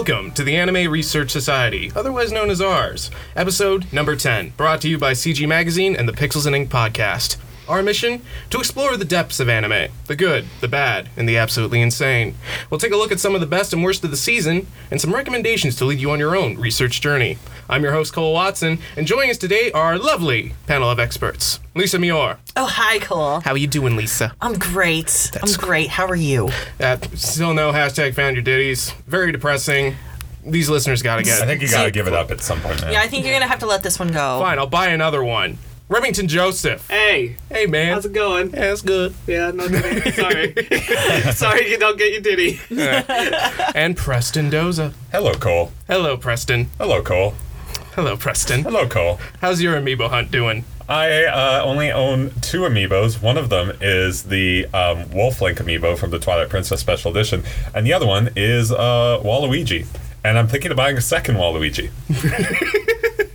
Welcome to the Anime Research Society, otherwise known as ours, episode number 10, brought to you by CG Magazine and the Pixels and Ink podcast. Our mission? To explore the depths of anime the good, the bad, and the absolutely insane. We'll take a look at some of the best and worst of the season and some recommendations to lead you on your own research journey. I'm your host, Cole Watson, and joining us today are our lovely panel of experts. Lisa Mior. Oh, hi, Cole. How are you doing, Lisa? I'm great. I'm great. How are you? Uh, still no hashtag found your ditties. Very depressing. These listeners gotta get I think you gotta give it up at some point, man. Yeah, I think you're gonna have to let this one go. Fine, I'll buy another one. Remington Joseph. Hey, Hey, man. how's it going? Yeah, it's good. Yeah, no ditty. Sorry. Sorry you don't get your ditty. And Preston Doza. Hello, Cole. Hello, Preston. Hello, Cole. Hello, Preston. Hello, Cole. How's your amiibo hunt doing? I uh, only own two amiibos. One of them is the um, Wolf Link amiibo from the Twilight Princess Special Edition, and the other one is uh, Waluigi. And I'm thinking of buying a second Waluigi.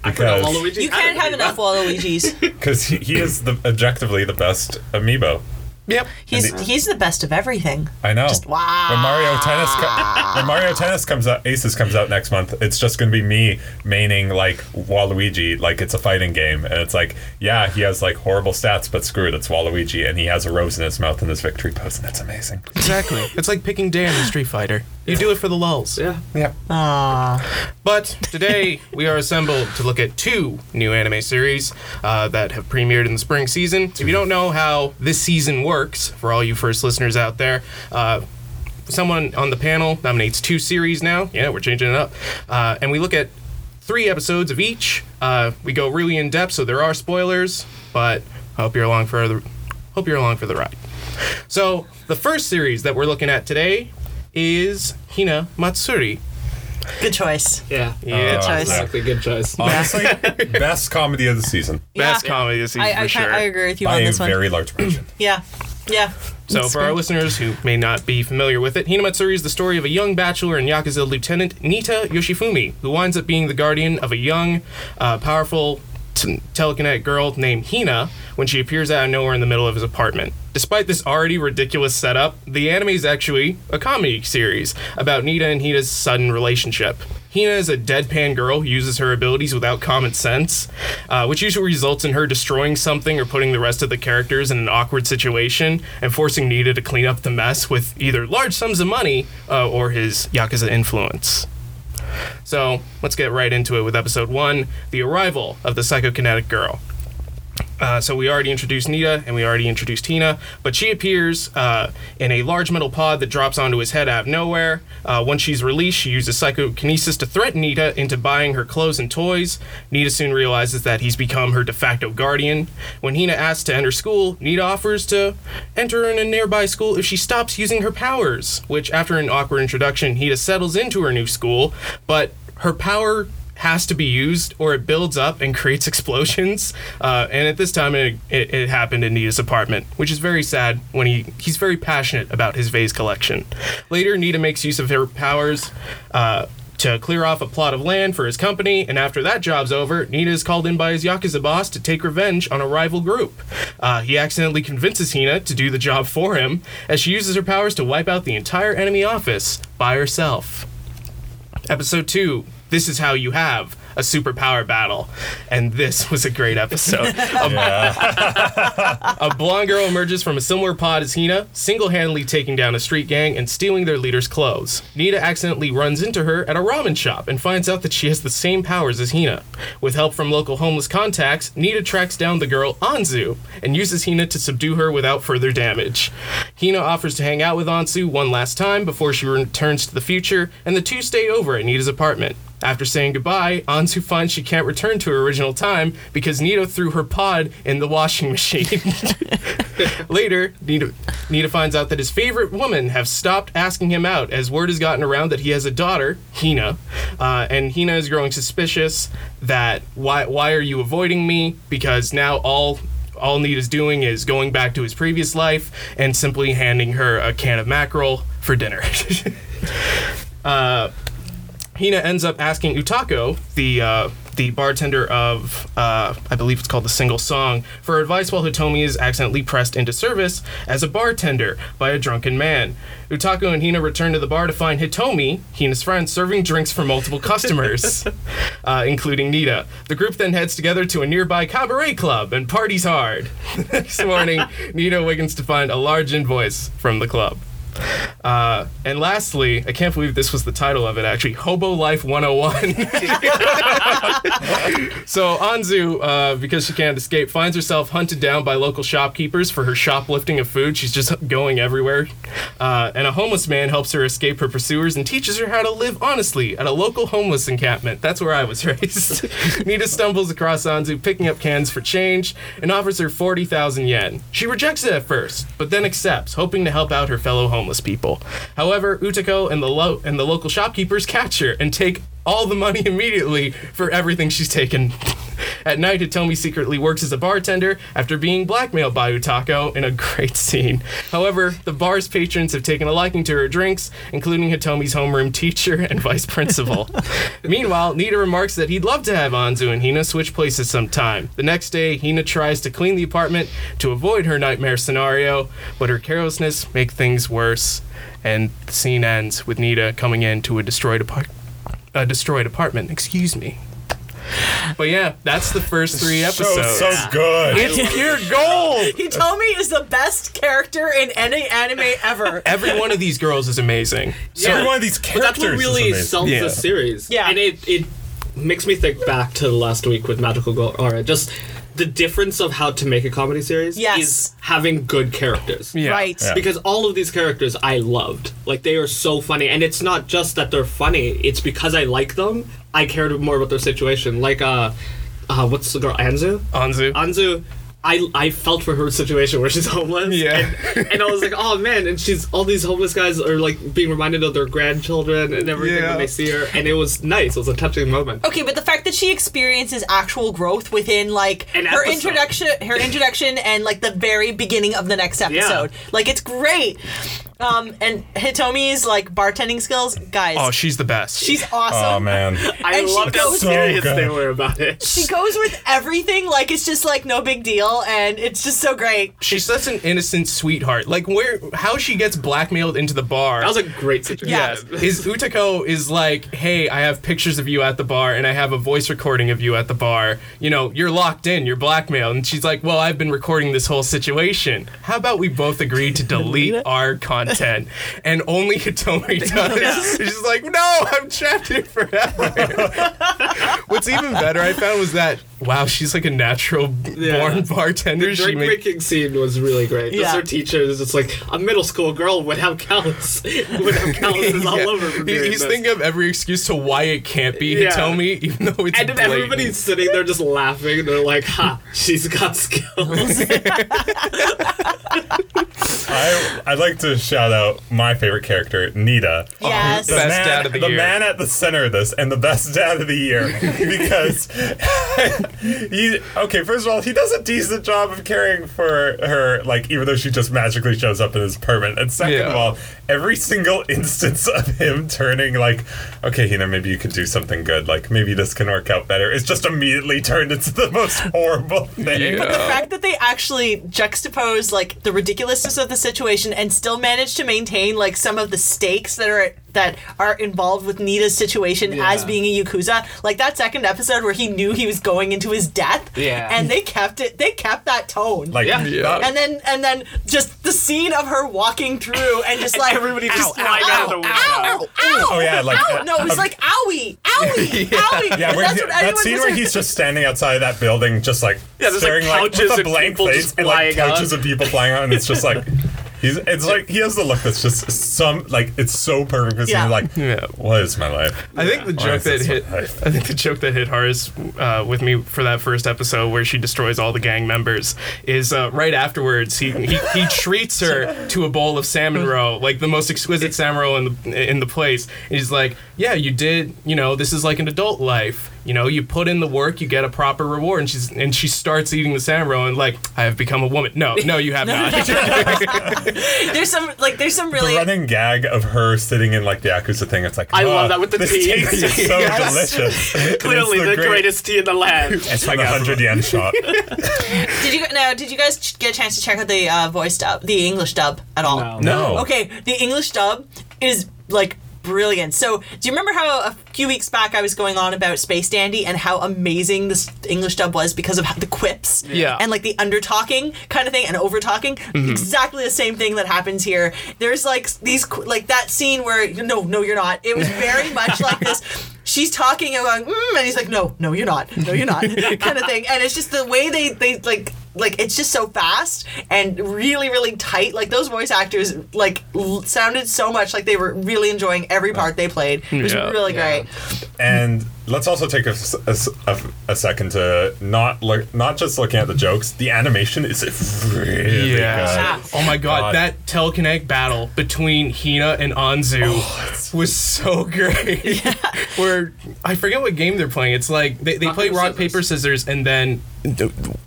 because Waluigi You can't have enough. Waluigis. because he, he is the objectively the best amiibo. Yep. He's the- he's the best of everything. I know. Just wow. When Mario Tennis co- when Mario Tennis comes out, Aces comes out next month. It's just going to be me maining like Waluigi, like it's a fighting game, and it's like, yeah, he has like horrible stats, but screw it, it's Waluigi, and he has a rose in his mouth in his victory pose, and that's amazing. Exactly. it's like picking Dan in Street Fighter. You do it for the lulls. Yeah. Yeah. Aw. But today we are assembled to look at two new anime series uh, that have premiered in the spring season. If you don't know how this season works, for all you first listeners out there, uh, someone on the panel nominates two series now. Yeah, we're changing it up. Uh, and we look at three episodes of each. Uh, we go really in depth, so there are spoilers, but hope you're along for the hope you're along for the ride. So the first series that we're looking at today is Hina Matsuri. Good choice. Yeah. Yeah. choice. Exactly. Good choice. Honestly, best comedy of the season Best Yeah. comedy this season I, for I, sure. I agree with you by on a this one. very large margin. yeah. Yeah. So, It's for our listeners who may not be familiar with it, Hinamatsuri is the story of a young bachelor and Yakuza lieutenant, Nitta Yoshifumi, who winds up being the guardian of a young, uh, powerful t- telekinetic girl named Hina when she appears out of nowhere in the middle of his apartment. Despite this already ridiculous setup, the anime is actually a comedy series about Nitta and Hina's sudden relationship. Hina is a deadpan girl who uses her abilities without common sense, uh, which usually results in her destroying something or putting the rest of the characters in an awkward situation and forcing Nitta to clean up the mess with either large sums of money uh, or his Yakuza influence. So let's get right into it with episode one The Arrival of the Psychokinetic Girl. Uh, so we already introduced Nitta and we already introduced Hina, but she appears uh, in a large metal pod that drops onto his head out of nowhere. Uh, once she's released, she uses psychokinesis to threaten Nitta into buying her clothes and toys. Nitta soon realizes that he's become her de facto guardian. When Hina asks to enter school, Nitta offers to enter in a nearby school if she stops using her powers, which, after an awkward introduction, Nitta settles into her new school, but her power has to be used or it builds up and creates explosions. Uh, and at this time, it, it, it happened in Nitta's apartment, which is very sad when he, he's very passionate about his vase collection. Later, Nitta makes use of her powers. Uh, to clear off a plot of land for his company, and after that job's over, Nitta is called in by his Yakuza boss to take revenge on a rival group. Uh, he accidentally convinces Hina to do the job for him, as she uses her powers to wipe out the entire enemy office by herself. Episode 2 This is how you have a superpower battle. And this was a great episode. a, a blonde girl emerges from a similar pod as Hina, single handedly taking down a street gang and stealing their leader's clothes. Nitta accidentally runs into her at a ramen shop and finds out that she has the same powers as Hina. With help from local homeless contacts, Nitta tracks down the girl Anzu and uses Hina to subdue her without further damage. Hina offers to hang out with Anzu one last time before she returns to the future, and the two stay over at Nitta's apartment. After saying goodbye, Anzu finds she can't return to her original time because Nitta threw her pod in the washing machine. Later, Nitta, Nitta finds out that his favorite woman have stopped asking him out as word has gotten around that he has a daughter, Hina, uh, and Hina is growing suspicious that why why are you avoiding me? Because now all all is doing is going back to his previous life and simply handing her a can of mackerel for dinner. uh, Hina ends up asking Utako, the uh, the bartender of, uh, I believe it's called the Single Song, for advice while Hitomi is accidentally pressed into service as a bartender by a drunken man. Utako and Hina return to the bar to find Hitomi, Hina's friend, serving drinks for multiple customers, uh, including Nitta. The group then heads together to a nearby cabaret club and parties hard. Next morning, Nitta awakens to find a large invoice from the club. Uh, and lastly, I can't believe this was the title of it actually Hobo Life 101. so Anzu, uh, because she can't escape, finds herself hunted down by local shopkeepers for her shoplifting of food. She's just going everywhere. Uh, and a homeless man helps her escape her pursuers and teaches her how to live honestly at a local homeless encampment. That's where I was raised. Nitta stumbles across Anzu, picking up cans for change, and offers her 40,000 yen. She rejects it at first, but then accepts, hoping to help out her fellow homeless people. However, Utako and the lo- and the local shopkeepers catch her and take all the money immediately for everything she's taken. At night, Hitomi secretly works as a bartender after being blackmailed by Utako in a great scene. However, the bar's patrons have taken a liking to her drinks, including Hitomi's homeroom teacher and vice principal. Meanwhile, Nitta remarks that he'd love to have Anzu and Hina switch places sometime. The next day, Hina tries to clean the apartment to avoid her nightmare scenario, but her carelessness makes things worse. And the scene ends with Nitta coming in to a destroyed apartment a destroyed apartment. Excuse me. But yeah, that's the first three So episodes. so good. It's pure gold. Hitomi is the best character in any anime ever. Every one of these girls is amazing. So every one of these But characters that's what really is amazing. sells Yeah. the series. Yeah. And it, it makes me think back to last week with Magical Girl. Or just the difference of how to make a comedy series Yes. is having good characters. Yeah. Right. Yeah. Because all of these characters I loved. Like they are so funny. And it's not just that they're funny, it's because I like them, I cared more about their situation. Like uh uh what's the girl? Anzu? Anzu. Anzu, I, I felt for her situation where she's homeless. Yeah. And, and I was like, oh man, and she's all these homeless guys are like being reminded of their grandchildren and everything Yeah. when they see her. And it was nice. It was a touching moment. Okay, but the fact that she experiences actual growth within like An her episode. introduction, her introduction, and like the very beginning of the next episode, like it's great. Um, and Hitomi's like bartending skills, guys, Oh, she's the best. she's awesome. Oh man. I And she how goes- So serious good. they were about it. She goes with everything like it's just like no big deal, and it's just so great. She's such an innocent sweetheart. Like where how she gets blackmailed into the bar. That was a great situation. yeah, is Utako is like, hey, I have pictures of you at the bar, and I have a voice recording of you at the bar. You know, you're locked in, you're blackmailed. And she's like, well, I've been recording this whole situation. How about we both agree to delete our content? And only Hitomi does. She's like, no, I'm trapped here forever. What's even better, I found, was that wow, she's like a natural Yeah. born bartender. The she drink made making scene was really great. Just Yeah. her teacher is just like a middle school girl would have callus, would have calluses all over. For He- doing He's this. thinking of every excuse to why it can't be Yeah. me, even though it's and blatant. everybody's sitting there just laughing. They're like, "Ha, she's got skills." I I'd like to shout out my favorite character, Nitta. Yes. The Best man, dad of the year. The man at the center of this, and the best dad of the year, because he. Okay, first of all, he does a decent job of caring for her, like even though she just magically shows up in his apartment. And second of all, every single instance of him turning like, okay, Hina, maybe you could do something good. Like maybe this can work out better. It's just immediately turned into the most horrible thing. Yeah. The fact that they actually juxtapose like the ridiculousness of the situation and still manage to maintain like some of the stakes that are that are involved with Nitta's situation as being a yakuza, like that second episode where he knew he was going into his death, Yeah. and they kept it. They kept that tone. Like Yeah. Yeah. and then and then just the scene of her walking through and just like everybody just ow, flying ow, out the ow, window. ow, ow, Oh, yeah, like, ow. no, it was um, like owie, owie, owie. Yeah, And when that's he- what that scene where he's just standing outside of that building, just like Yeah, there's, like, staring like, with a blank people face and like flying out. couches of people flying out, and it's just like he's. It's like he has the look that's just some like it's so perfect. Because Yeah. he's like, Yeah. what is my life? I think the Why joke that hit, my? I think the joke that hit hardest uh, with me for that first episode, where she destroys all the gang members, is uh, right afterwards. He, he he treats her to a bowl of salmon roe, like the most exquisite salmon roe in the in the place. And he's like, "Yeah, you did. You know, this is like an adult life. You know, you put in the work, you get a proper reward." And she's and she starts eating the salmon roe and like, "I have become a woman." No, no, you have not. there's some like there's some really The really running gag of her sitting in like the Yakuza thing. It's like I "Oh, love that with the this tea." tea is so Yes. delicious. Clearly the, great- greatest tea in the land. It's like a hundred yen shot. Did you now? Did you guys get a chance to check out the uh, voice dub, the English dub at all? No. No. Okay, the English dub is like brilliant. So, do you remember how a few weeks back I was going on about Space Dandy and how amazing this English dub was because of the quips Yeah. and like the under talking kind of thing and over talking? Exactly the same thing that happens here. There's like these like that scene where no, no, you're not. It was very much like this. She's talking and going, mm, and he's like, no, no, you're not, no, you're not, kind of thing. And it's just the way they they like like it's just so fast and really really tight like those voice actors like l- sounded so much like they were really enjoying every part they played it was Yeah. really Yeah. great And let's also take a second to not look, not just looking at the jokes. The animation is really Yeah. good. Oh my god, God. that telekinetic battle between Hina and Anzu oh, was so great. Where I forget what game they're playing. It's like they, they play rock scissors. paper scissors and then d-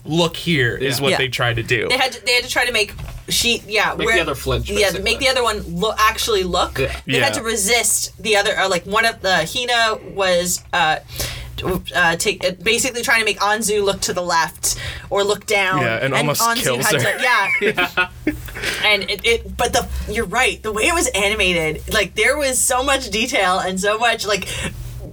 look here is Yeah. what Yeah. they tried to do. they had to, they had to try to make she yeah Make the other flinch, yeah basically. make the other one look actually look Yeah. they had Yeah. to resist the other or like one of the Hina was uh uh, take uh, basically trying to make Anzu look to the left or look down. Yeah, and almost kills had her. To, yeah, and it, it. But the you're right. The way it was animated, like there was so much detail and so much like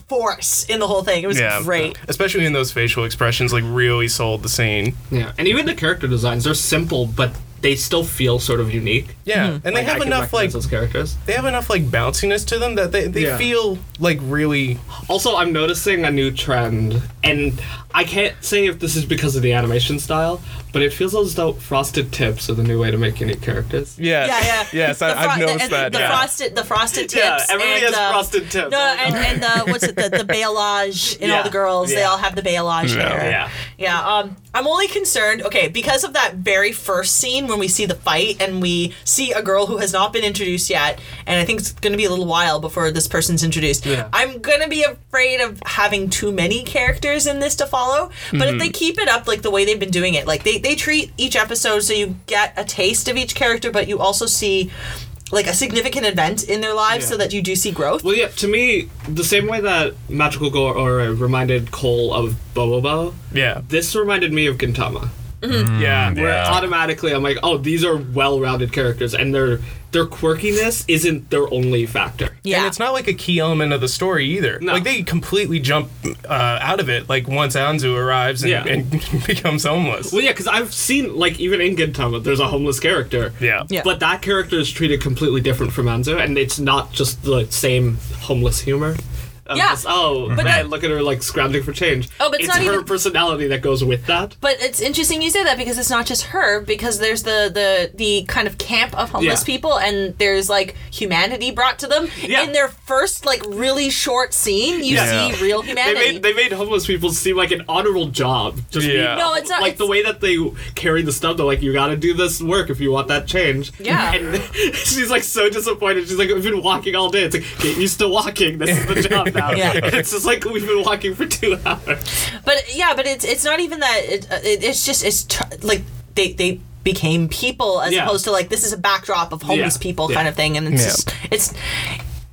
force in the whole thing. It was yeah, great. Especially in those facial expressions, like really sold the scene. Yeah, and even the character designs, they're simple, but they still feel sort of unique. Yeah, mm-hmm. and they Like, have can enough like those characters. they have enough like bounciness to them that they, they Yeah. feel like really Also, I'm noticing a new trend, and I can't say if this is because of the animation style, but it feels as though frosted tips are the new way to make unique characters. yeah Yeah, yeah. yes The I, fro- I've noticed the, that The yeah. frosted, the frosted tips. Yeah, everybody and, has uh, frosted tips. No, and, and the what's it? The, the balayage in all the girls. They all have the balayage Yeah. there. Yeah. Yeah. Um, I'm only concerned. Okay, because of that very first scene when we see the fight and we see a girl who has not been introduced yet, and I think it's going to be a little while before this person's introduced. Yeah. I'm gonna be afraid of having too many characters in this to follow. But if hmm. they keep it up like the way they've been doing it, like they they treat each episode so you get a taste of each character, but you also see like a significant event in their lives Yeah. so that you do see growth. Well, yeah, to me, the same way that Magical Girl or uh, reminded Cole of Bobobo, yeah this reminded me of Gintama. Yeah Where Yeah. automatically I'm like, oh, these are well-rounded characters, and their their quirkiness isn't their only factor. yeah. And it's not like a key element of the story either. No. Like they completely jump uh, out of it. Like once Anzu arrives and, Yeah. and becomes homeless. Well, yeah, because I've seen like even in Gintama, there's a homeless character. Yeah. Yeah. But that character is treated completely different from Anzu, and it's not just the same homeless humor. Of Yeah. just, oh mm-hmm. man, that- look at her like scrounging for change. Oh, but it's not her even- personality that goes with that. But it's interesting you say that because it's not just her. Because there's the the the kind of camp of homeless Yeah. people, and there's like humanity brought to them Yeah. in their first like really short scene. You Yeah. see real They humanity. made they made homeless people seem like an honorable job. Just Yeah. being- No, it's not- like the way that they carry the stuff. They're like, you got to do this work if you want that change. Yeah. And she's like so disappointed. She's like, I've been walking all day. It's like, get used to walking. This is the job now. Yeah. It's just like we've been walking for two hours. but yeah, but it's it's not even that. It, uh, it, it's just it's tr- like they they became people as Yeah. opposed to like this is a backdrop of homeless Yeah. people Yeah. kind of thing, and it's Yeah. just it's.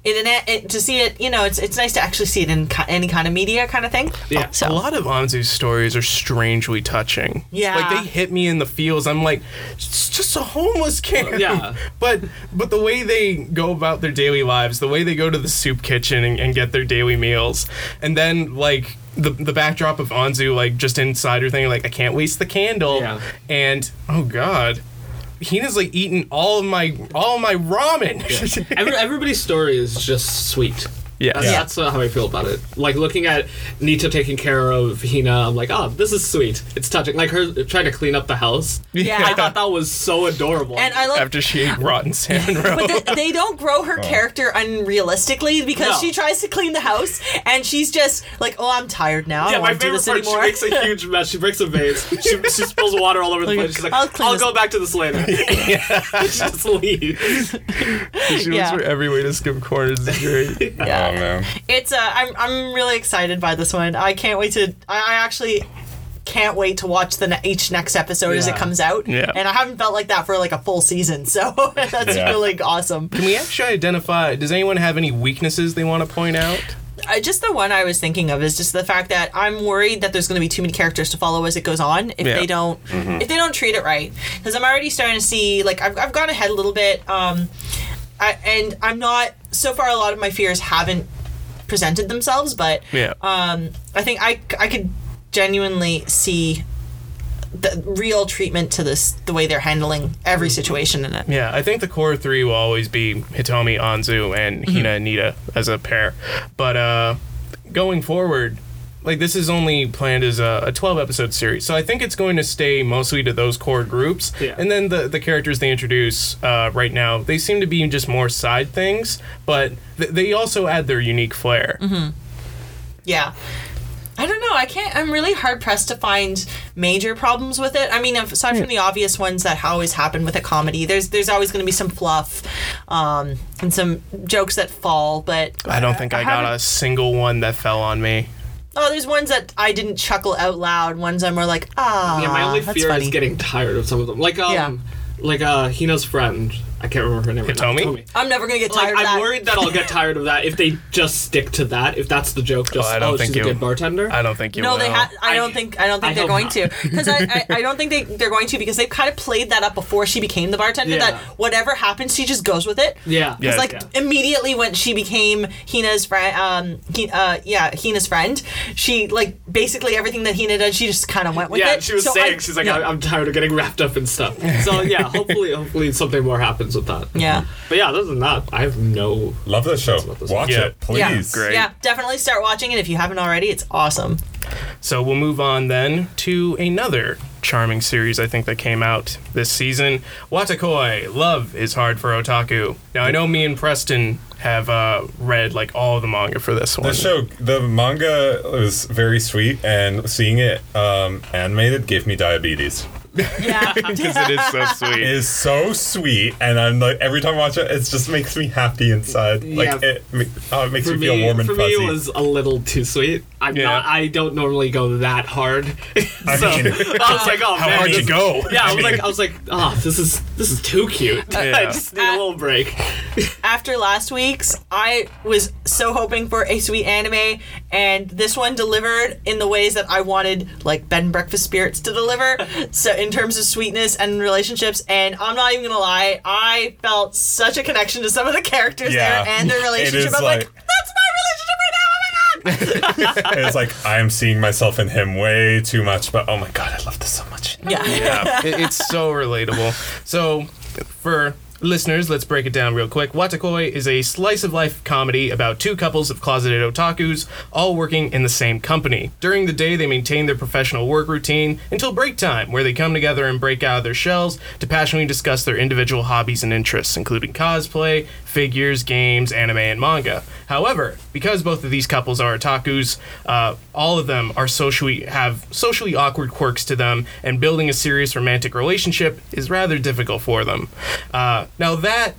It, it, it, to see it, you know, it's it's nice to actually see it in ki- any kind of media kind of thing. Yeah. Oh, so A lot of Anzu's stories are strangely touching. Yeah. Like they hit me in the feels. I'm like, it's just a homeless camp. Yeah. But but the way they go about their daily lives, the way they go to the soup kitchen and, and get their daily meals, and then like the the backdrop of Anzu like just inside her thing, like I can't waste the candle. Yeah. And oh god. Hina's like eating all of my all of my ramen. Every, everybody's story is just sweet. Yes. That's, Yeah. that's uh, how I feel about it. Like looking at Nitta taking care of Hina, I'm like, oh, this is sweet. It's touching. Like her trying to clean up the house. Yeah. I thought that was so adorable. and I love After she ate rotten salmon roe. But they, they don't grow her character unrealistically because No. she tries to clean the house and she's just like, "Oh, I'm tired now. I yeah, don't my want to do favorite this part. anymore." She makes a huge mess. She breaks a vase. She, she spills water all over the Like, place. She's like, I'll I'll, go back to this later. she just leaves. she Yeah. looks for every way to skip corners. It's great. Oh man. It's uh, I'm I'm really excited by this one. I can't wait to. I, I actually can't wait to watch the ne- each next episode as it Yeah. comes out. Yeah. And I haven't felt like that for like a full season, so that's Yeah. really awesome. Can we actually identify? Does anyone have any weaknesses they want to point out? Uh, just the one I was thinking of is just the fact that I'm worried that there's going to be too many characters to follow as it goes on if Yeah. they don't if they don't treat it right. Because I'm already starting to see like I've, I've gone ahead a little bit, um, I, and I'm not so far. A lot of my fears haven't presented themselves, but Yeah. um, I think I I could genuinely see the real treatment to this the way they're handling every situation in it. Yeah, I think the core three will always be Hitomi, Anzu, and Hina and Nitta as a pair. But uh, going forward, like this is only planned as a, a 12 episode series, so I think it's going to stay mostly to those core groups. Yeah. And then the the characters they introduce uh, right now, they seem to be just more side things, but th- they also add their unique flair. Yeah. I don't know. I can't. I'm really hard pressed to find major problems with it. I mean, aside from the obvious ones that always happen with a comedy, there's there's always going to be some fluff, um, and some jokes that fall. But I don't think I, got a single one that fell on me. Oh, there's ones that I didn't chuckle out loud. Ones I'm more like, ah, Yeah, my only that's fear funny. is getting tired of some of them. Like um, Yeah. like uh, Hina's friend. I can't remember her name. right now. Hitomi? I'm never gonna get Like, tired I'm of that. worried that I'll get tired of that if they just stick to that. If that's the joke, just Oh, I don't oh, think she's you- a good bartender. I don't think you No, will. they ha- I I- don't think I don't think I they're going not. to because I, I I don't think they they're going to because they've kind of played that up before she became the bartender. Yeah. That whatever happens, she just goes with it. yeah, Yeah. It's like yeah. immediately when she became Hina's friend, um, he, uh, yeah, Hina's friend, she like basically everything that Hina did, she just kind of went with yeah, it. she was So saying I- she's like, yeah. I- I'm tired of getting wrapped up in stuff. So yeah, hopefully, hopefully something more happens with that. Yeah. But yeah, other than that, I have no. Love this show. about this Watch Yeah. it, please. Great. Yeah, definitely start watching it if you haven't already. It's awesome. So we'll move on then to another charming series I think that came out this season. Watakoi, Love is Hard for Otaku. Now I know me and Preston have uh, read like all of the manga for this one. The show, the manga was very sweet, and seeing it um, animated gave me diabetes. Yeah. because it is so sweet. It is so sweet, and I'm like every time I watch it, it just makes me happy inside. Like Yeah. it, oh, it makes For me feel warm and for fuzzy. me, it was a little too sweet. I'm Yeah. not. I don't normally go that hard. I so mean- I was like, oh How man, hard you go? Yeah, I was like, I was like, oh, this is this is too cute. Yeah. I just need a little break. After last week's, I was so hoping for a sweet anime, and this one delivered in the ways that I wanted, like bed and breakfast spirits to deliver. so in terms of sweetness and relationships, and I'm not even gonna lie, I felt such a connection to some of the characters Yeah. there and their relationship. I'm like, like- that's my relationship right now. Oh my god. it's like I'm seeing myself in him way too much, but oh my god, I love this so much. Yeah. yeah, it- it's so relatable. So, for listeners, let's break it down real quick. Watakoi is a slice of life comedy about two couples of closeted otakus all working in the same company. During the day, they maintain their professional work routine until break time, where they come together and break out of their shells to passionately discuss their individual hobbies and interests, including cosplay, figures, games, anime, and manga. However, because both of these couples are otakus, uh, all of them are socially have socially awkward quirks to them, and building a serious romantic relationship is rather difficult for them. Uh, now that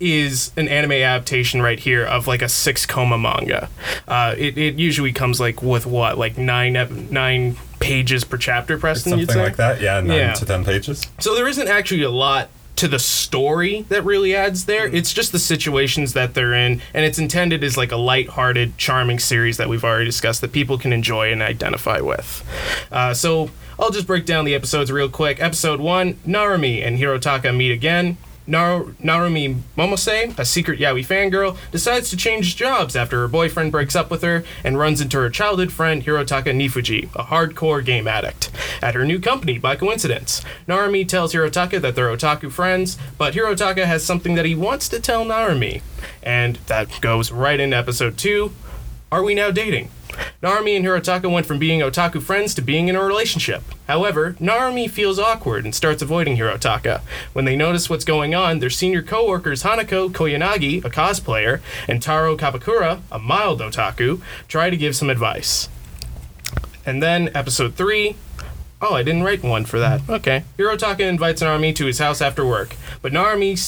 is an anime adaptation right here of like a six koma manga. Uh, it, it usually comes like with what like nine nine pages per chapter, Preston. Something like that. Yeah, nine Yeah. to ten pages. So there isn't actually a lot to the story that really adds there. It's just the situations that they're in, and it's intended as like a light-hearted, charming series that we've already discussed that people can enjoy and identify with. Uh, so I'll just break down the episodes real quick. Episode one: Narumi and Hirotaka meet again. Nar- Narumi Momose, a secret yaoi fangirl, decides to change jobs after her boyfriend breaks up with her and runs into her childhood friend Hirotaka Nifuji, a hardcore game addict, at her new company by coincidence. Narumi tells Hirotaka that they're otaku friends, but Hirotaka has something that he wants to tell Narumi. And that goes right into episode 2. Are we now dating? Narumi and Hirotaka went from being otaku friends to being in a relationship. However, Narumi feels awkward and starts avoiding Hirotaka. When they notice what's going on, their senior co-workers Hanako Koyanagi, a cosplayer, and Taro Kabakura, a mild otaku, try to give some advice. And then episode 3, Oh, I didn't write one for that. Okay. Hirotaka invites Narumi to his house after work, but Narumi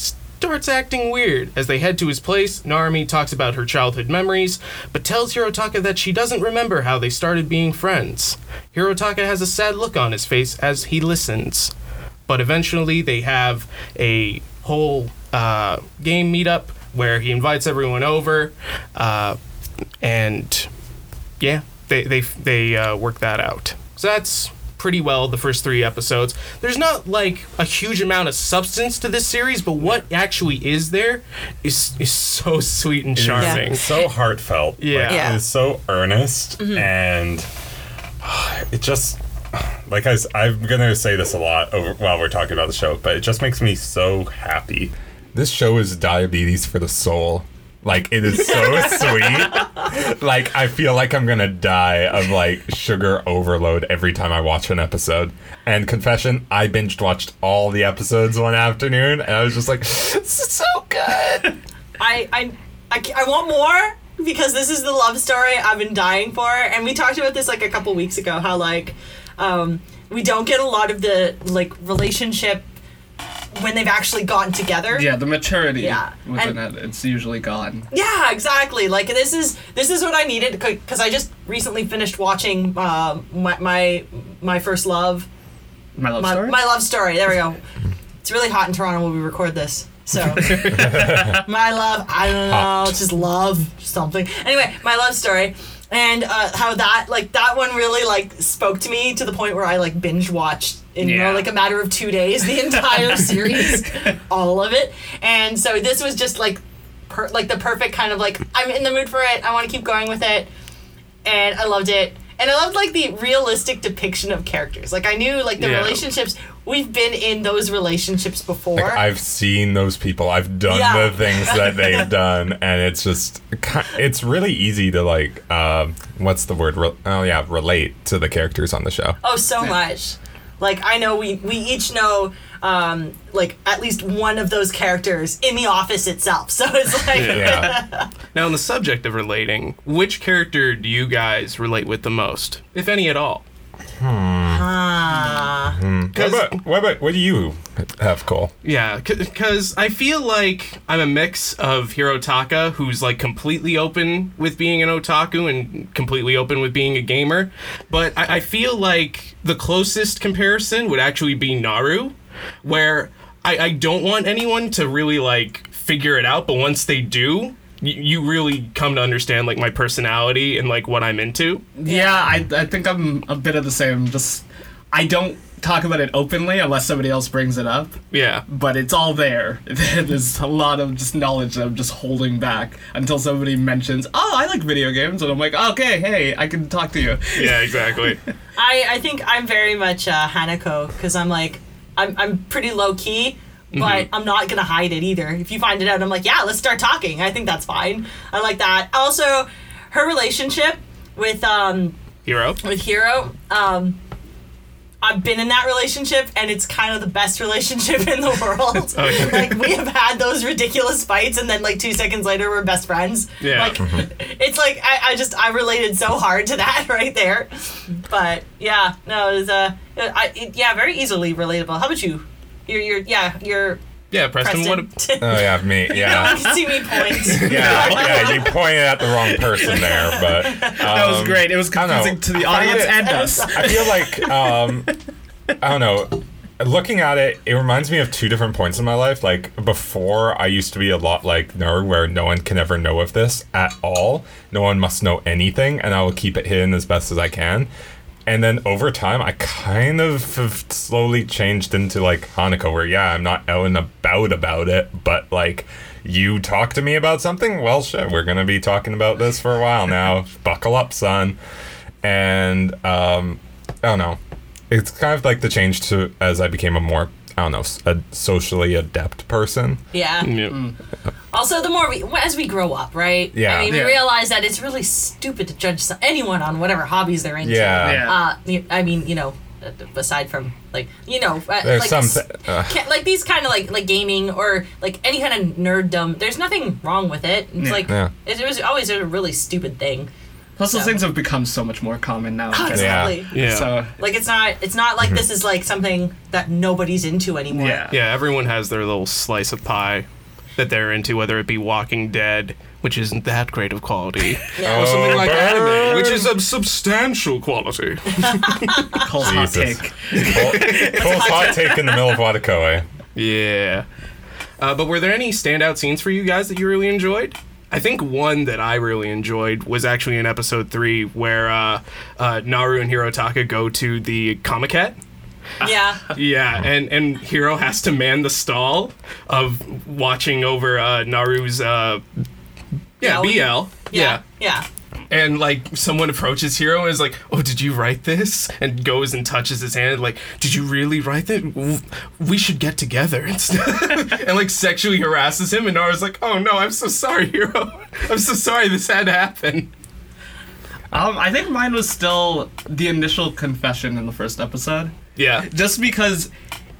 starts acting weird. As they head to his place, Narumi talks about her childhood memories, but tells Hirotaka that she doesn't remember how they started being friends. Hirotaka has a sad look on his face as he listens. But eventually, they have a whole uh, game meetup where he invites everyone over, uh, and yeah, they they they uh, work that out. So that's pretty well the first three episodes. There's not like a huge amount of substance to this series, but what actually is there is is so sweet and charming. It's so heartfelt. Yeah. Like, Yeah. It's so earnest mm-hmm. and it just like I, am gonna say this a lot over, while we're talking about the show, but it just makes me so happy. This show is diabetes for the soul. Like it is so sweet. Like I feel like I'm gonna die of like sugar overload every time I watch an episode. And confession, I binged watched all the episodes one afternoon, and I was just like, "This is so good." I, I, I, I want more because this is the love story I've been dying for. And we talked about this like a couple weeks ago how like um, we don't get a lot of the like relationship when they've actually gotten together. Yeah, the maturity Yeah, within and- it, it's usually gone. Yeah, exactly. Like this is this is what I needed because I just recently finished watching um, my, my my first love My love my, story? my love story. There we go. It's really hot in Toronto when we record this. So my love, I don't know, Hot. just love something. Anyway, my love story. And uh, how that like that one really like spoke to me to the point where I like binge watched in you know, like a matter of two days the entire series, all of it. And so this was just like per- like the perfect kind of like I'm in the mood for it. I want to keep going with it and I loved it. And I loved like the realistic depiction of characters. Like I knew like the Yeah. relationships we've been in those relationships before. Like I've seen those people. I've done Yeah. the things that they've done, and it's just it's really easy to like um, what's the word? Re- oh yeah, relate to the characters on the show. oh, so much. Like I know we we each know um like at least one of those characters in the office itself. So it's like Yeah. Now, on the subject of relating, which character do you guys relate with the most, if any at all? Ah. What about, what about what do you have, Cole? Yeah, because I feel like I'm a mix of Hirotaka, who's like completely open with being an otaku and completely open with being a gamer, but I, I feel like the closest comparison would actually be Naru, where I, I don't want anyone to really like figure it out, but once they do, you really come to understand like my personality and like what I'm into. Yeah, I, I think I'm a bit of the same. Just I don't talk about it openly unless somebody else brings it up. Yeah. But it's all there. There's a lot of just knowledge that I'm just holding back until somebody mentions, "Oh, I like video games," and I'm like, "Okay, hey, I can talk to you." Yeah, exactly. I, I think I'm very much uh, Hanako because I'm like I'm, I'm pretty low key, but I'm not gonna hide it either. If you find it out, I'm like, yeah, let's start talking. I think that's fine. I like that. Also, her relationship with um Hero. with Hero, um, I've been in that relationship and it's kind of the best relationship in the world. Oh, yeah. like we have had those ridiculous fights and then like two seconds later we're best friends. Yeah. Like it's like I, I just I related so hard to that right there. But yeah, no, it was uh I, it, yeah, very easily relatable. How about you? You're you're yeah, you're Yeah, Preston. Preston. What? Oh yeah, me. Yeah. you can see me point. Yeah, yeah, you pointed at the wrong person there, but That was um, great. It was I don't know. confusing to the audience it- and us. I feel like um, I don't know. Looking at it, it reminds me of two different points in my life. Like before, I used to be a lot like nerd, where no one can ever know of this at all. No one must know anything, and I will keep it hidden as best as I can. And then over time, I kind of have slowly changed into like Hanako, where yeah, I'm not out and about about it, but like you talk to me about something, well, shit, we're gonna be talking about this for a while now. Buckle up, son. And um, I don't know. It's kind of like the change to as I became a more I don't know a socially adept person. Yeah. Yeah. Also, the more we, as we grow up, right? Yeah. I mean, Yeah. we realize that it's really stupid to judge anyone on whatever hobbies they're into. Yeah. Yeah. Uh, y- I mean, you know, uh, aside from like, you know, uh, There's like some th- uh. ca- like these kind of like like gaming or like any kind of nerddom. There's nothing wrong with it. It's Yeah. like Yeah. it, was always a really stupid thing. Plus, those So- things have become so much more common now. Exactly. Yeah. So Like it's not it's not like this is like something that nobody's into anymore. yeah. Yeah, everyone has their little slice of pie. that they're into, whether it be Walking Dead, which isn't that great of quality, Yeah. or something like burn. anime, which is of substantial quality. Cole's hot take. Cole- Cole's hot take in the middle of Watakoi. Yeah. Uh, but were there any standout scenes for you guys that you really enjoyed? I think one that I really enjoyed was actually in episode three, where uh, uh, Naru and Hirotaka go to the Comiket. Yeah. Yeah, and and Hiro has to man the stall of watching over uh, Naru's uh, yeah Yeah, BL. Yeah. Yeah. And like someone approaches Hiro and is like, "Oh, did you write this?" And goes and touches his hand, like, "Did you really write that? We should get together." And, like sexually harasses him, and Naru's like, "Oh no, I'm so sorry, Hiro. I'm so sorry this had to happen." Um, I think mine was still the initial confession in the first episode, Yeah, just because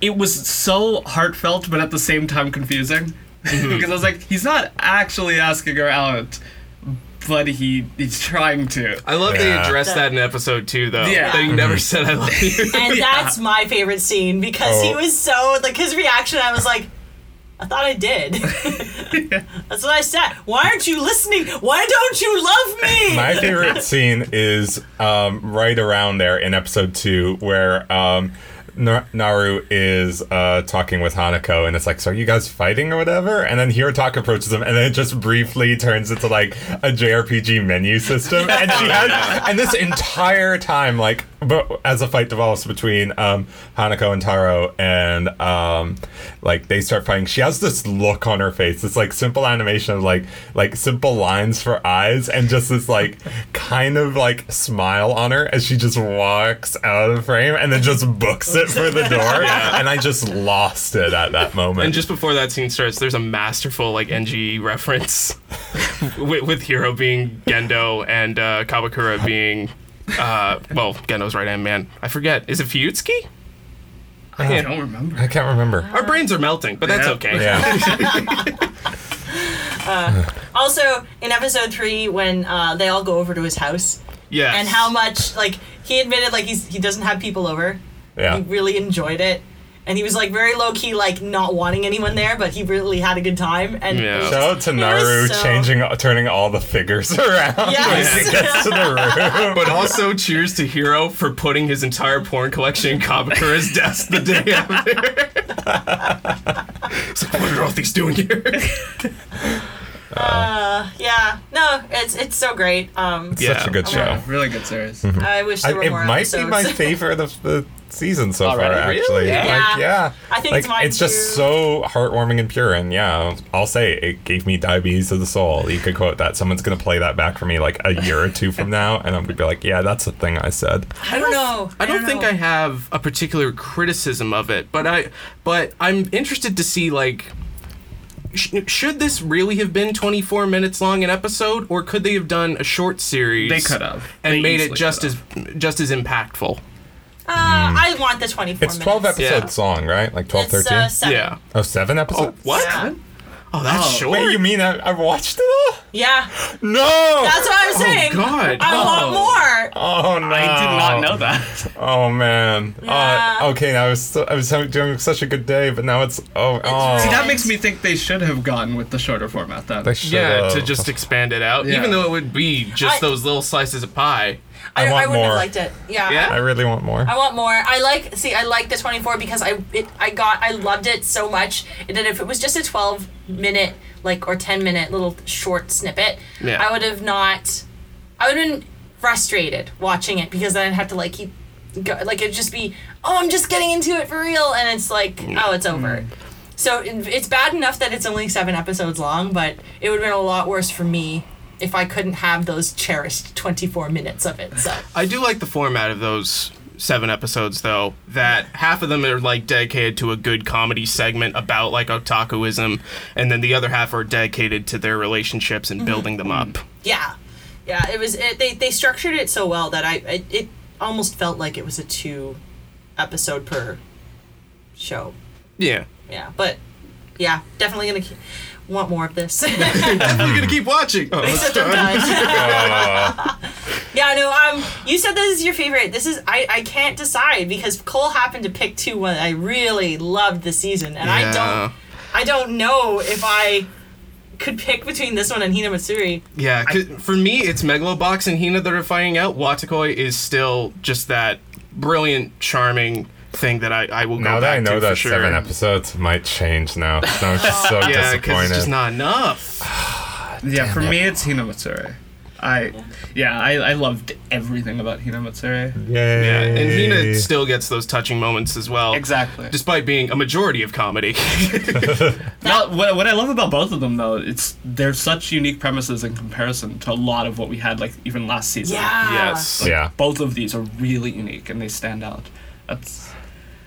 it was so heartfelt, but at the same time confusing. because I was like, he's not actually asking her out, but he he's trying to. I love they Yeah. addressed that in episode two, though. Yeah. that he never said "I love you." And that's my favorite scene because he Oh. was so like his reaction. I was like, I thought I did. That's what I said. Why aren't you listening? Why don't you love me? My favorite scene is um, right around there in episode two, where um, Na- Naru is uh, talking with Hanako, and it's like, "So are you guys fighting or whatever?" And then Hirotaka approaches him, and then it just briefly turns into like a JRPG menu system, and she has, and this entire time, like, but as the fight develops between um, Hanako and Taro, and um, like they start fighting, she has this look on her face. It's like simple animation of like like simple lines for eyes, and just this like kind of like smile on her as she just walks out of the frame, and then just books it for the door. And I just lost it at that moment. And just before that scene starts, there's a masterful like NG reference with, with Hiro being Gendo and uh, Kabakura being uh, well, Gendo's right hand man. I forget. Is it Fuyutsuki? I don't remember. I can't remember. Our brains are melting, but that's Yeah. okay. Yeah. Also, in episode three, when uh, they all go over to his house, yeah, and how much like he admitted like he's he doesn't have people over. Yeah. He really enjoyed it. And he was like very low key, like not wanting anyone there, but he really had a good time. And Yeah. was Shout out to Naru so- changing, turning all the figures around Yes. when he gets to the room. But also cheers to Hiro for putting his entire porn collection in Kabakura's desk the day after. it's like, what are all these doing here? Uh, yeah, no, it's it's so great. Um, Such a good show. Yeah, really good series. I wish there were it more might episodes. be my favorite of the season so Already? far. Really? Actually, Yeah. like yeah, I think like it's mine just too. so heartwarming and pure. And yeah, I'll say it gave me diabetes of the soul. You could quote that. Someone's gonna play that back for me like a year or two from now, and I'm gonna be like, yeah, that's the thing I said. I don't know. I don't think know. I have a particular criticism of it, but I but I'm interested to see like sh- should this really have been 24 minutes long an episode or could they have done a short series They could have. and They made it easily just could as just as impactful. Uh, I want the twenty-four. It's 12 minutes. episodes long, right? Like 12, It's 13? uh, seven. Yeah. oh, seven Oh, episodes? what? Yeah. Oh, that's Oh, short. Wait, you mean I, I watched it all? Yeah, No! that's what I'm saying. Oh God. I want more. Oh no! I did not know that. Oh man. Yeah. Uh, okay, now I was I was having, doing such a good day, but now it's oh oh. See, that makes me think they should have gone with the shorter format then. They should've. yeah, to just expand it out, Yeah. even though it would be just I- those little slices of pie. I I, want I wouldn't more. have liked it. Yeah. Yeah? I really want more. I want more. I like see I like the 24 because I it I got I loved it so much that if it was just a 12 minute like or 10 minute little short snippet, Yeah. I would have not I would have been frustrated watching it because then I'd have to like keep go, like it'd just be oh I'm just getting into it for real and it's like mm. oh it's over. So it's bad enough that it's only 7 episodes long, but it would have been a lot worse for me if I couldn't have those cherished 24 minutes of it. So I do like the format of those seven episodes though that half of them are like dedicated to a good comedy segment about like otakuism and then the other half are dedicated to their relationships and mm-hmm. building them up mm-hmm. Yeah, yeah. It was. It, they they structured it so well that I it, it almost felt like it was a two episode per show. yeah Yeah, but yeah, definitely gonna keep, want more of this. i'm gonna keep watching oh, Except I'm done. yeah, no. Um, you said this is your favorite. This is I. I can't decide because Cole happened to pick two one I really loved this season, and I don't. I don't know if I could pick between this one and Hina Matsuri. Yeah, 'cause for me, it's Megalobox and Hina that are fighting out. Watakoi is still just that brilliant, charming thing that I, I will Now go that back I know to that for sure. seven episodes might change now. I'm just so yeah, because disappointed. it's just not enough. Yeah, for it. me it's Hinamatsuri. I yeah, I, I loved everything about Hinamatsuri. Yay. Yeah, and Hina still gets those touching moments as well. Exactly. Despite being a majority of comedy. Now, what, what I love about both of them though, it's they're such unique premises in comparison to a lot of what we had like even last season. Yeah. yes. Yeah. Both of these are really unique and they stand out. That's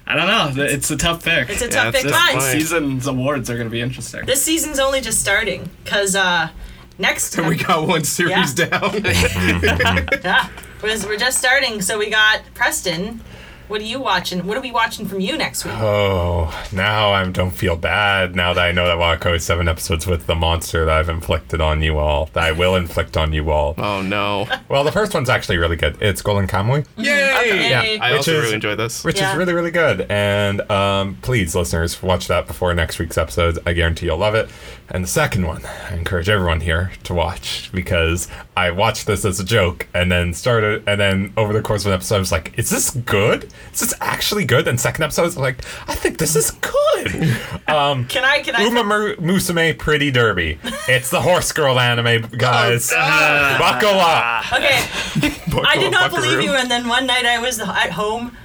I don't know. th- It's a tough pick. It's a tough it's pick. a Mine. fine. Season's awards are going to be interesting. This season's only just starting because uh, next And we got one series Yeah. down. yeah, we're, we're just starting. So we got Preston. What are you watching? What are we watching from you next week? Oh, now I don't feel bad. Now that I know that Wako is seven episodes with the monster that I've inflicted on you all, that I will inflict on you all. oh no. Well, the first one's actually really good. It's Golden Kamui, Yay! Yeah. I Which also is- really enjoyed this. which Yeah. is really, really good. And um, please, listeners, watch that before next week's episodes. I guarantee you'll love it. And the second one, I encourage everyone here to watch because I watched this as a joke and then started, and then over the course of an episode, I was like, is this good? Is this actually good? And second episode, I was like, I think this is good. um, Can I? Can I? Uma Mur- Musume Pretty Derby. It's the horse girl anime, guys. Oh, Buckle up. Okay, I did not believe you. And then one night I was at home,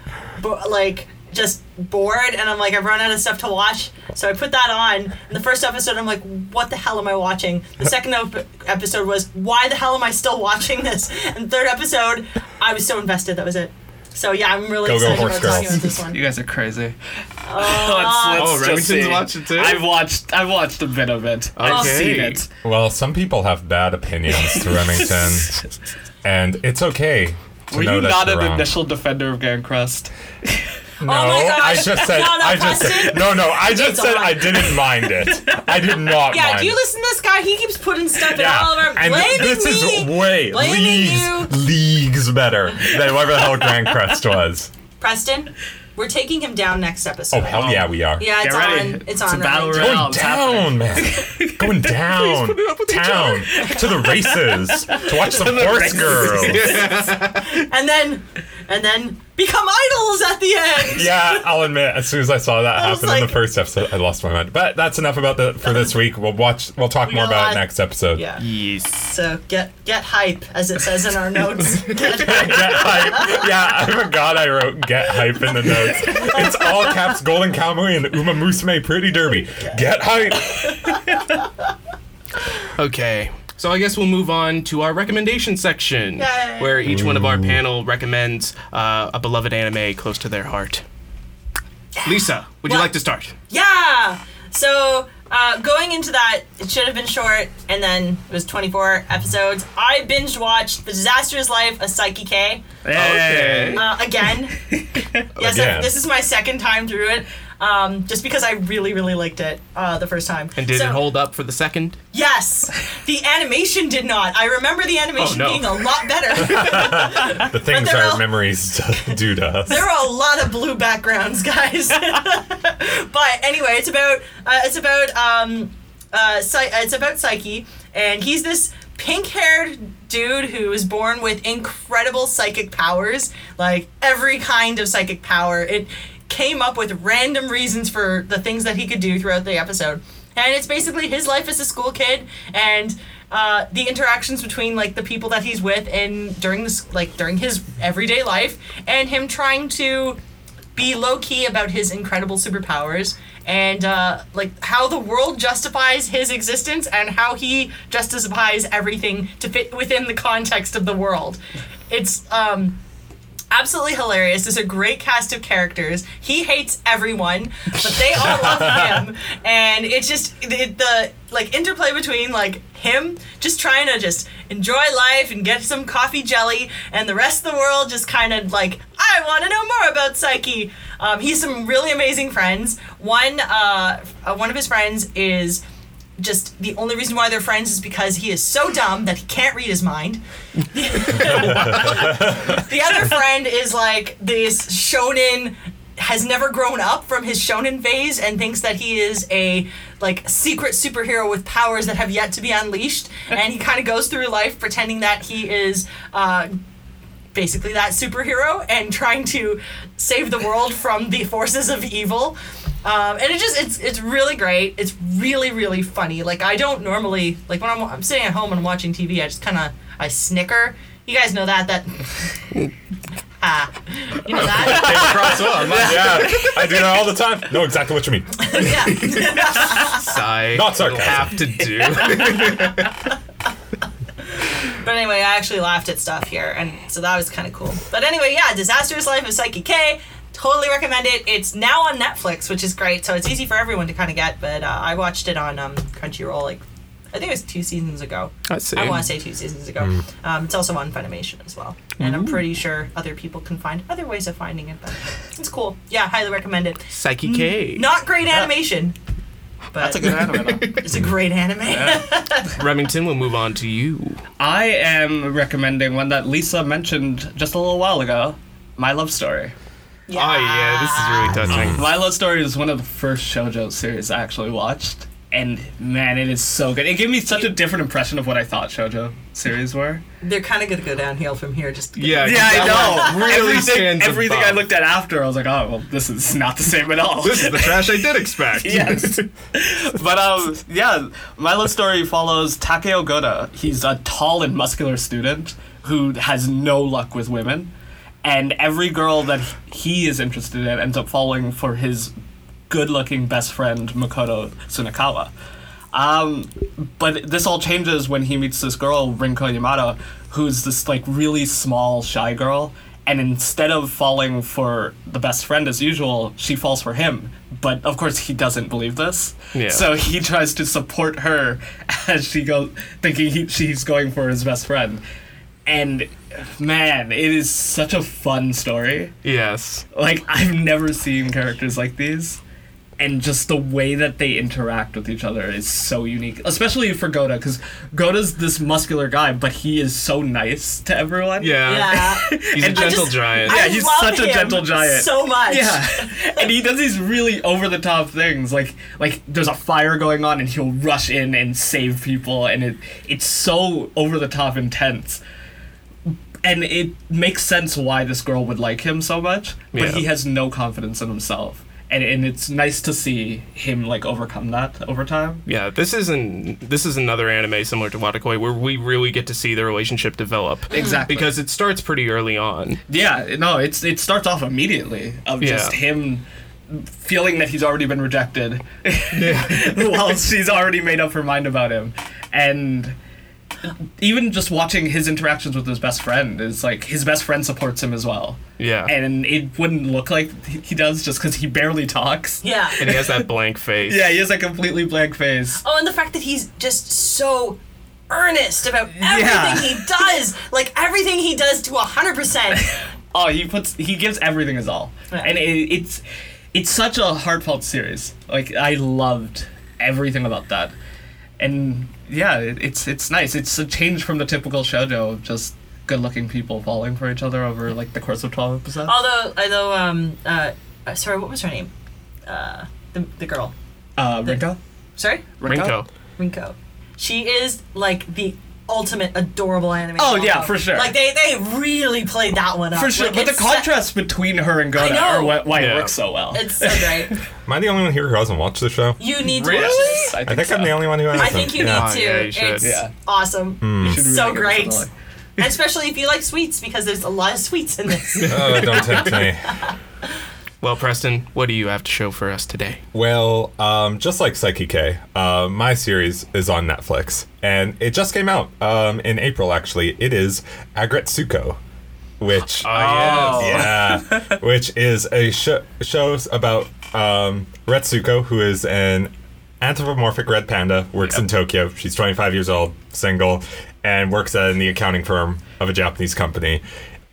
but like just bored, and I'm like, I've run out of stuff to watch. So I put that on. And the first episode, I'm like, what the hell am I watching? The second op- episode was, why the hell am I still watching this? And third episode, I was so invested. That was it. So yeah, I'm really Go, go, excited horse about talking girls. about this one. You guys are crazy. Uh, Oh, just Remington's see. watched it too? I've watched. I've watched a bit of it. I've Okay. seen it. Well, some people have bad opinions to Remington, and it's okay. To Were know you that not you're an wrong. initial defender of Grancrest? Oh no, Oh my gosh. I just said. No, no, I just said. No, no. I just It's said on. I didn't mind it. I did not mind. Yeah, mind. do you listen to this guy? He keeps putting stuff in all of our and blaming this me. is way blaming leagues, you. leagues better than whatever the hell Grancrest was. Preston, we're taking him down next episode. Oh hell yeah, we are. Yeah, it's Get ready. on. It's, It's on. a battle right royale. now. Going it's happening. down, man. Going down, town to the races to watch some horse girls. And then, and then become idols at the end. Yeah, I'll admit, as soon as I saw that I was happen in the first episode, I lost my mind. But that's enough about the for this week. We'll watch. We'll talk We more about lot. it next episode. Yeah. Yes. So get get hype, as it says in our notes. Get hype. Get hype. Yeah, I forgot I wrote get hype in the notes. It's all caps Golden Kamui and Uma Musume Pretty Derby. Get hype. Okay. So I guess we'll move on to our recommendation section, Yay. where each one of our panel recommends uh, a beloved anime close to their heart. Lisa, would you What? like to start? Yeah. So uh, going into that, it should have been short, and then it was 24 episodes. I binge watched The Disastrous Life of Saiki K Hey. uh, again. yes, I- Again. this is my second time through it. Um, just because I really, really liked it uh, the first time. And did So- it hold up for the second? Yes, the animation did not. I remember the animation Oh, no. being a lot better. The things our all- memories do to us. there are a lot of blue backgrounds, guys. but anyway, it's about uh, it's about um, uh, it's about Saiki, and he's this pink-haired dude who is born with incredible psychic powers, like every kind of psychic power. It came up with random reasons for the things that he could do throughout the episode, and it's basically his life as a school kid and. Uh, the interactions between like the people that he's with and during this like during his everyday life and him trying to be low key about his incredible superpowers and uh, like how the world justifies his existence and how he justifies everything to fit within the context of the world. It's um, absolutely hilarious. There's a great cast of characters. He hates everyone, but they all love him, and it's just the, the like interplay between like him just trying to just enjoy life and get some coffee jelly, and the rest of the world just kind of like I want to know more about Saiki. Um, he's some really amazing friends. One uh, uh, one of his friends is just the only reason why they're friends is because he is so dumb that he can't read his mind. the other friend is like this shonen has never grown up from his shonen phase and thinks that he is a like secret superhero with powers that have yet to be unleashed, and he kind of goes through life pretending that he is. Uh, basically that superhero and trying to save the world from the forces of evil um, and it just it's it's really great it's really really funny like i don't normally like when i'm, I'm sitting at home and I'm watching tv i just kind of i snicker you guys know that that ah you know that Cross on. yeah, I do that all the time. Know exactly what you mean. yeah Sigh. Not sarcasm. Have to do. But anyway, I actually laughed at stuff here, and so that was kind of cool. But anyway, yeah, Disastrous Life of Saiki K. Totally recommend it. It's now on Netflix, which is great, so it's easy for everyone to kind of get. But uh, I watched it on um, Crunchyroll, like I think it was two seasons ago. I see. I want to say two seasons ago. Um, it's also on Funimation as well, and I'm pretty sure other people can find other ways of finding it. But it's cool. Yeah, highly recommend it. Saiki K. Not great animation, but That's a good anime. though. it's a great anime. Remington, we'll move on to you. I am recommending one that Lisa mentioned just a little while ago. My Love Story. Yeah. Oh yeah, this is really touching. My Love Story is one of the first shoujo series I actually watched, and man, it is so good. It gave me such a different impression of what I thought shoujo series were. They're kind of gonna go downhill from here. Just Yeah, Yeah, I know. Really everything stands everything I looked at after, I was like, oh, well, this is not the same at all. This is the trash I did expect. yes. but um, yeah, my love story follows Takeo Goda. He's a tall and muscular student who has no luck with women, and every girl that he is interested in ends up falling for his good-looking best friend Makoto Sunakawa. Um, but this all changes when he meets this girl Rinko Yamada, who's this like really small, shy girl. And instead of falling for the best friend as usual, she falls for him. But of course, he doesn't believe this. Yeah. So he tries to support her as she goes, thinking he, she's going for his best friend. And man, it is such a fun story. Yes. Like I've never seen characters like these, and just the way that they interact with each other is so unique. Especially for Goda, because Goda's this muscular guy, but he is so nice to everyone. Yeah. Yeah. He's a And I gentle just- giant. Yeah, I he's love such a gentle giant. So much. Yeah, and he does these really over the top things, like like there's a fire going on, and he'll rush in and save people, and it it's so over the top intense, and it makes sense why this girl would like him so much, but Yeah. he has no confidence in himself, and and it's nice to see him like overcome that over time. Yeah, this isn't this is another anime similar to Watakoi where we really get to see the relationship develop. Exactly. Because it starts pretty early on. Yeah, no, it's it starts off immediately of just him feeling that he's already been rejected while she's already made up her mind about him. And even just watching his interactions with his best friend is like his best friend supports him as well. Yeah. And it wouldn't look like he he does just because he barely talks. Yeah. and he has that blank face. Yeah, he has a completely blank face. Oh, and the fact that he's just so earnest about everything Yeah. he does, like everything he does to hundred percent. Oh, he puts he gives everything his all, Yeah. and it, it's it's such a heartfelt series. Like I loved everything about that, and yeah, it, it's it's nice. It's a change from the typical shoujo of just good-looking people falling for each other over like the course of twelve episodes. Although, although, um, uh, uh, sorry, what was her name? Uh, the the girl. Uh, Rinko. Sorry, Rinko. Rinko. She is like the ultimate adorable anime. Oh, model. yeah, for sure. Like they they really played that one up. For sure, Like, but the it's- contrast between her and Goda know. are why, why Yeah. it works so well. It's so great. Am I the only one here who hasn't watched the show? You need to Really? watch this. I I think, think so. I'm the only one who hasn't. I think you yeah. need to. yeah, you should. It's Yeah. awesome. Hmm. You should It's really so great. especially if you like sweets, because there's a lot of sweets in this. Oh, don't tempt me. Well, Preston, what do you have to show for us today? Well, um, just like Saiki K, uh, my series is on Netflix, and it just came out um, in April. Actually, it is Aggretsuko, which Oh, yeah, which is a sh- shows about um, Retsuko, who is an anthropomorphic red panda, works in Tokyo. She's 25 years old, single, and works at in the accounting firm of a Japanese company.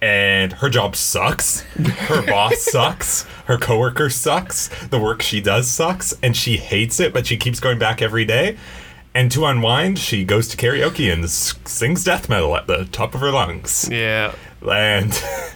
And her job sucks. Her boss sucks. Her coworker sucks. The work she does sucks, and she hates it, but she keeps going back every day. And to unwind, she goes to karaoke and s- sings death metal at the top of her lungs Yeah. and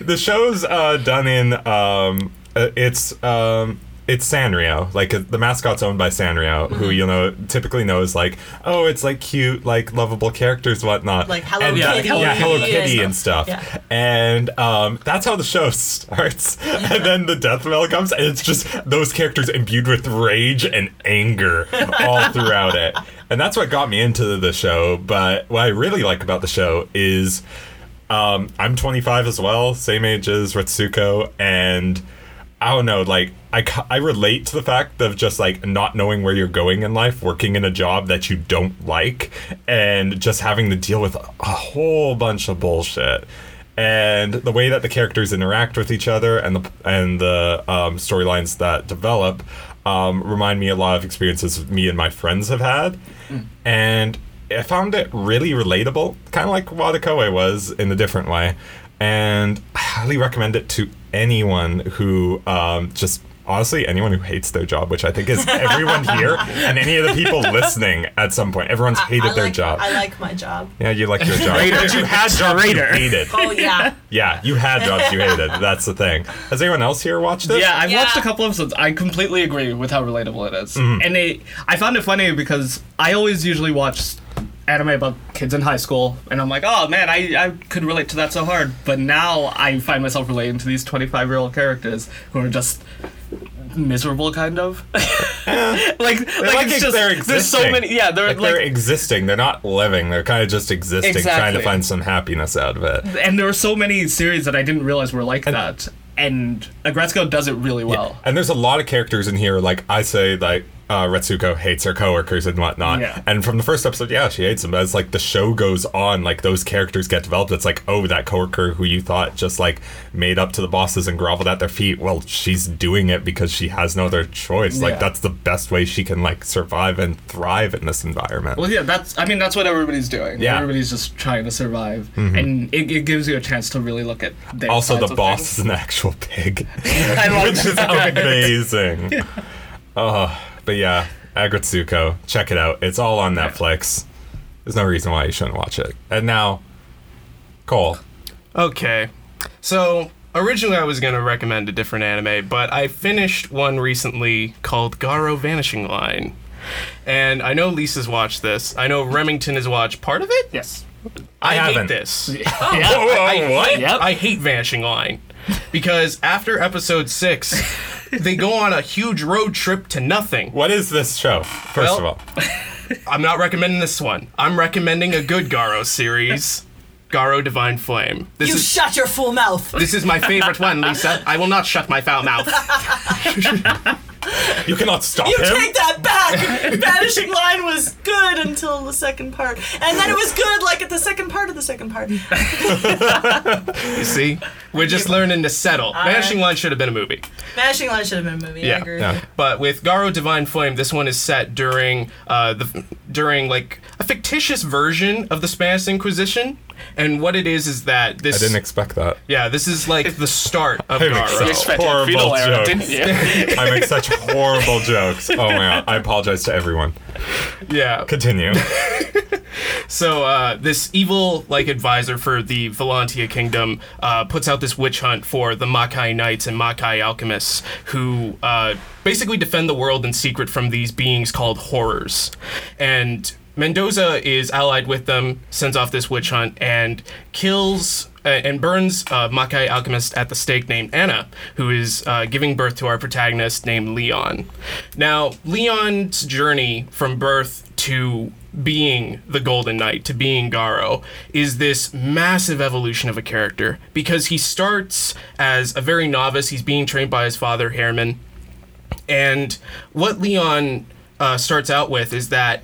the show's uh, done in um, uh, it's um, it's Sanrio. Like the mascot's owned by Sanrio, who Mm-hmm. you know typically knows like, oh, it's like cute, like lovable characters, whatnot. Like Hello and, Kitty yeah, Hello and Kitty stuff. and stuff. Yeah. And um, that's how the show starts. and then the death bell comes, and it's just those characters imbued with rage and anger all throughout it. And that's what got me into the show. But what I really like about the show is um, I'm 25 as well, same age as Retsuko, and I don't know, like I, I relate to the fact of just like not knowing where you're going in life, working in a job that you don't like, and just having to deal with a whole bunch of bullshit. And the way that the characters interact with each other and the and the um, storylines that develop um, remind me a lot of experiences me and my friends have had, and I found it really relatable, kind of like Watakoi was in a different way. And I highly recommend it to anyone who um, just honestly anyone who hates their job, which I think is everyone here and any of the people listening at some point. Everyone's hated I their like, job. I like my job. yeah, you like your job, but you had jobs you hated. Oh yeah. Yeah, you had jobs you hated. That's the thing. Has anyone else here watched it? Yeah, I've Yeah. watched a couple episodes. I completely agree with how relatable it is. Mm-hmm. And they, I found it funny because I always usually watch anime about kids in high school, and I'm like, oh man, I, I could relate to that so hard. But now I find myself relating to these 25 year old characters who are just miserable, kind of. like, like, like it's just they're there's so many. Yeah, they're Like, like, they're existing. They're not living. They're kind of just existing, trying to find some happiness out of it. and there were so many series that I didn't realize were like that. And uh, Aggretsuko does it really well. And there's a lot of characters in here. Like I say, like uh, Retsuko hates her coworkers and whatnot. Yeah. And from the first episode, yeah, she hates them. But as like the show goes on, like those characters get developed. It's like, oh, that coworker who you thought just like made up to the bosses and groveled at their feet. Well, she's doing it because she has no other choice. Like Yeah. that's the best way she can like survive and thrive in this environment. Well, yeah, that's. I mean, that's what everybody's doing. Yeah. everybody's just trying to survive, and it, it gives you a chance to really look at. Their also, the boss things. is an actual pig. I which is that. amazing. Oh, but yeah, Aggretsuko, check it out. It's all on Netflix. There's no reason why you shouldn't watch it. And now, Cole. Okay. So, originally I was going to recommend a different anime, but I finished one recently called Garo Vanishing Line. And I know Lisa's watched this. I know Remington has watched part of it. Yes. I, hate haven't. this. Yeah. Oh, I, what? hate, Yep. I hate Vanishing Line. Because after episode six, they go on a huge road trip to nothing. What is this show? First Well- of all, I'm not recommending this one. I'm recommending a good Garo series. Garo Divine Flame. This You is shut your full mouth. this is my favorite one, Lisa. I will not shut my foul mouth. you cannot stop You him. take that back. Vanishing Line was good until the second part, and then it was good like at the second part of the second part. You see? We're just learning to settle. Vanishing Line should have been a movie. Vanishing Line should have been a movie. I Yeah, agree. yeah. But with Garo Divine Flame, this one is set during uh, the during like a fictitious version of the Spanish Inquisition. And what it is is that this. I this didn't expect that. yeah, this is like the start of I make Garo. such horrible feudal era, jokes. didn't you? I make such horrible jokes. Oh my god. I apologize to everyone. Yeah. Continue. So uh, this evil like advisor for the Valiante kingdom uh, puts out this witch hunt for the Makai knights and Makai alchemists who uh, basically defend the world in secret from these beings called horrors. And Mendoza is allied with them, sends off this witch hunt, and kills uh, and burns a Makai alchemist at the stake named Anna, who is uh, giving birth to our protagonist named Leon. Now, Leon's journey from birth to being the Golden Knight, to being Garo, is this massive evolution of a character because he starts as a very novice. He's being trained by his father, Herman. And what Leon uh, starts out with is that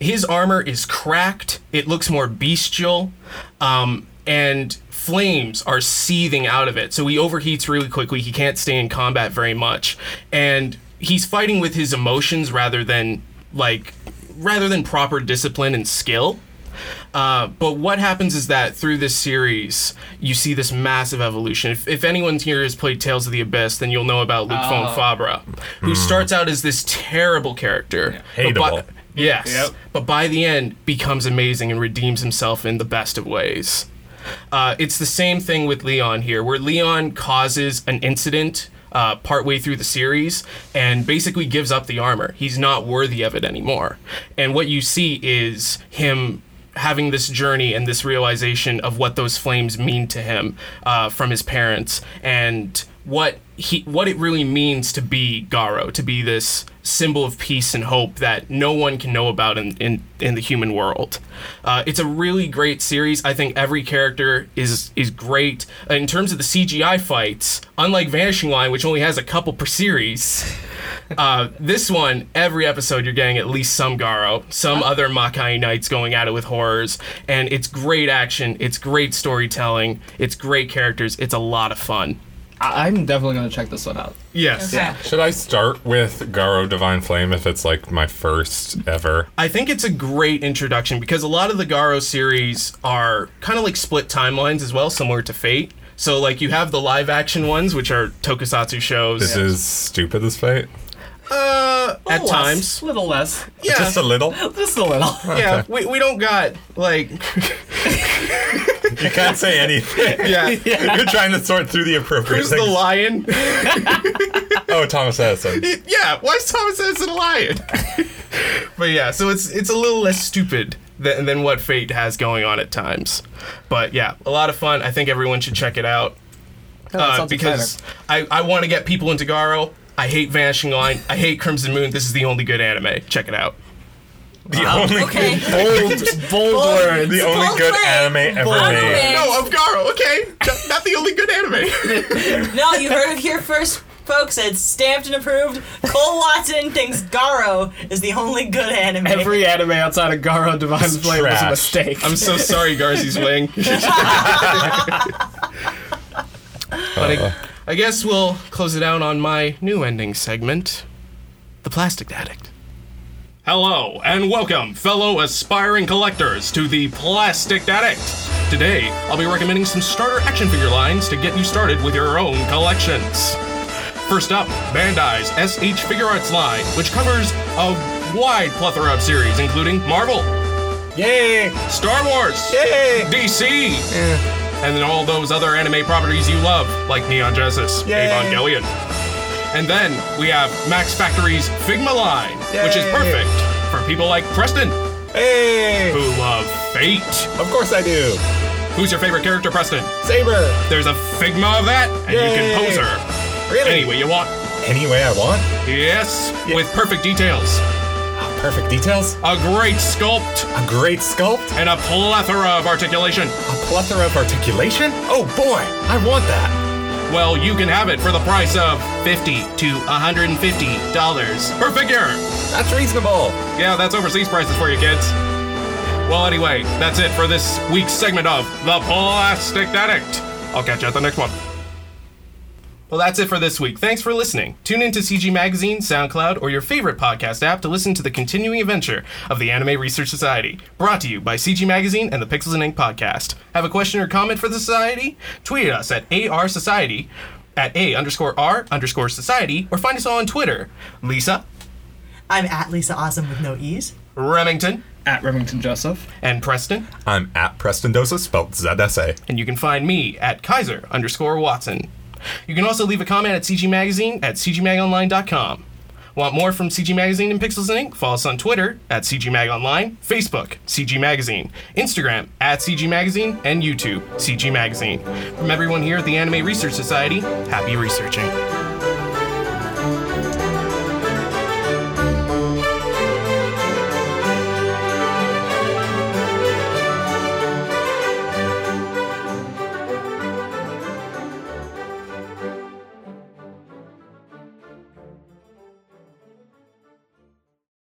his armor is cracked, it looks more bestial, um, and flames are seething out of it. So he overheats really quickly. He can't stay in combat very much. And he's fighting with his emotions rather than like rather than proper discipline and skill. Uh, but what happens is that through this series, you see this massive evolution. If, if anyone here has played Tales of the Abyss, then you'll know about Luke fon Fabre, who starts out as this terrible character. but by- Hateable. Yes. Yep. But by the end, becomes amazing and redeems himself in the best of ways. Uh, it's the same thing with Leon here, where Leon causes an incident uh, partway through the series and basically gives up the armor. He's not worthy of it anymore. And what you see is him having this journey and this realization of what those flames mean to him uh, from his parents and what he what it really means to be Garo, to be this symbol of peace and hope that no one can know about in in, in the human world. Uh, it's a really great series. I think every character is is great in terms of the CGI fights. Unlike Vanishing Line, which only has a couple per series. Uh, this one, every episode, you're getting at least some Garo, some other Makai Knights going at it with horrors, and it's great action, it's great storytelling, it's great characters, it's a lot of fun. I- I'm definitely gonna check this one out. Yes. Okay. Should I start with Garo Divine Flame if it's like my first ever? I think it's a great introduction because a lot of the Garo series are kind of like split timelines as well, similar to Fate. So, like, you have the live action ones, which are tokusatsu shows. This is stupid This fate. uh, at Little times. less, little less, Yeah. Just a little. just a little. yeah, we, we don't got, like, You can't say anything. yeah. You're trying to sort through the appropriate Who's the lion? oh, Thomas Edison. yeah, why is Thomas Edison a lion? but yeah, so it's it's a little less stupid than, than what Fate has going on at times. But yeah, a lot of fun. I think everyone should check it out that uh, sounds because I, I want to get people into Garo. I hate Vanishing Line. I hate Crimson Moon. This is the only good anime. Check it out. The only Okay. bold, bold words. the only Bold good claim. anime ever Bold made. claim. No, of Garo. Okay, not, not the only good anime. No, you heard it here first, folks. It's stamped and approved. Cole Watson thinks Garo is the only good anime. Every anime outside of Garo Divine Flame was a mistake. I'm so sorry, Garzy's wing. but I, uh. I guess we'll close it out on my new ending segment The Plastic Addict. Hello, and welcome, fellow aspiring collectors, to The Plastic Addict. Today, I'll be recommending some starter action figure lines to get you started with your own collections. First up, Bandai's SH Figuarts line, which covers a wide plethora of series, including Marvel, Yay! Star Wars, Yay! DC, and then all those other anime properties you love, like Neon Genesis, Yay. Evangelion. And then we have Max Factory's Figma line, which is perfect for people like Preston, Hey! who love Fate. Of course I do. Who's your favorite character, Preston? Saber. There's a Figma of that, and you can pose her Really? any way you want. Any way I want. Yes, with perfect details, ah, Perfect details. a great sculpt, A great sculpt. and a plethora of articulation. A plethora of articulation. Oh boy, I want that. Well, you can have it for the price of 50 to 150 dollars per figure. That's reasonable. Yeah, that's overseas prices for you kids. Well, anyway, that's it for this week's segment of The Plastic Addict. I'll catch you at the next one. Well, that's it for this week. Thanks for listening. Tune into CG Magazine, SoundCloud, or your favorite podcast app to listen to the continuing adventure of the Anime Research Society. Brought to you by CG Magazine and the Pixels and Ink podcast. Have a question or comment for the Society? Tweet us at AR Society, at A underscore R underscore Society, or find us all on Twitter. Lisa, I'm at Lisa Awesome with no E's. Remington, At Remington Joseph. and Preston. I'm at Preston Dozsa, spelled ZSA. and you can find me at Kaiser underscore Watson. You can also leave a comment at CG Magazine at cgmagonline.com. Want more from CG Magazine and Pixels and Ink? Follow us on Twitter at CG Mag Online, Facebook, CG Magazine, Instagram at CG Magazine, and YouTube, CG Magazine. From everyone here at the Anime Research Society, happy researching.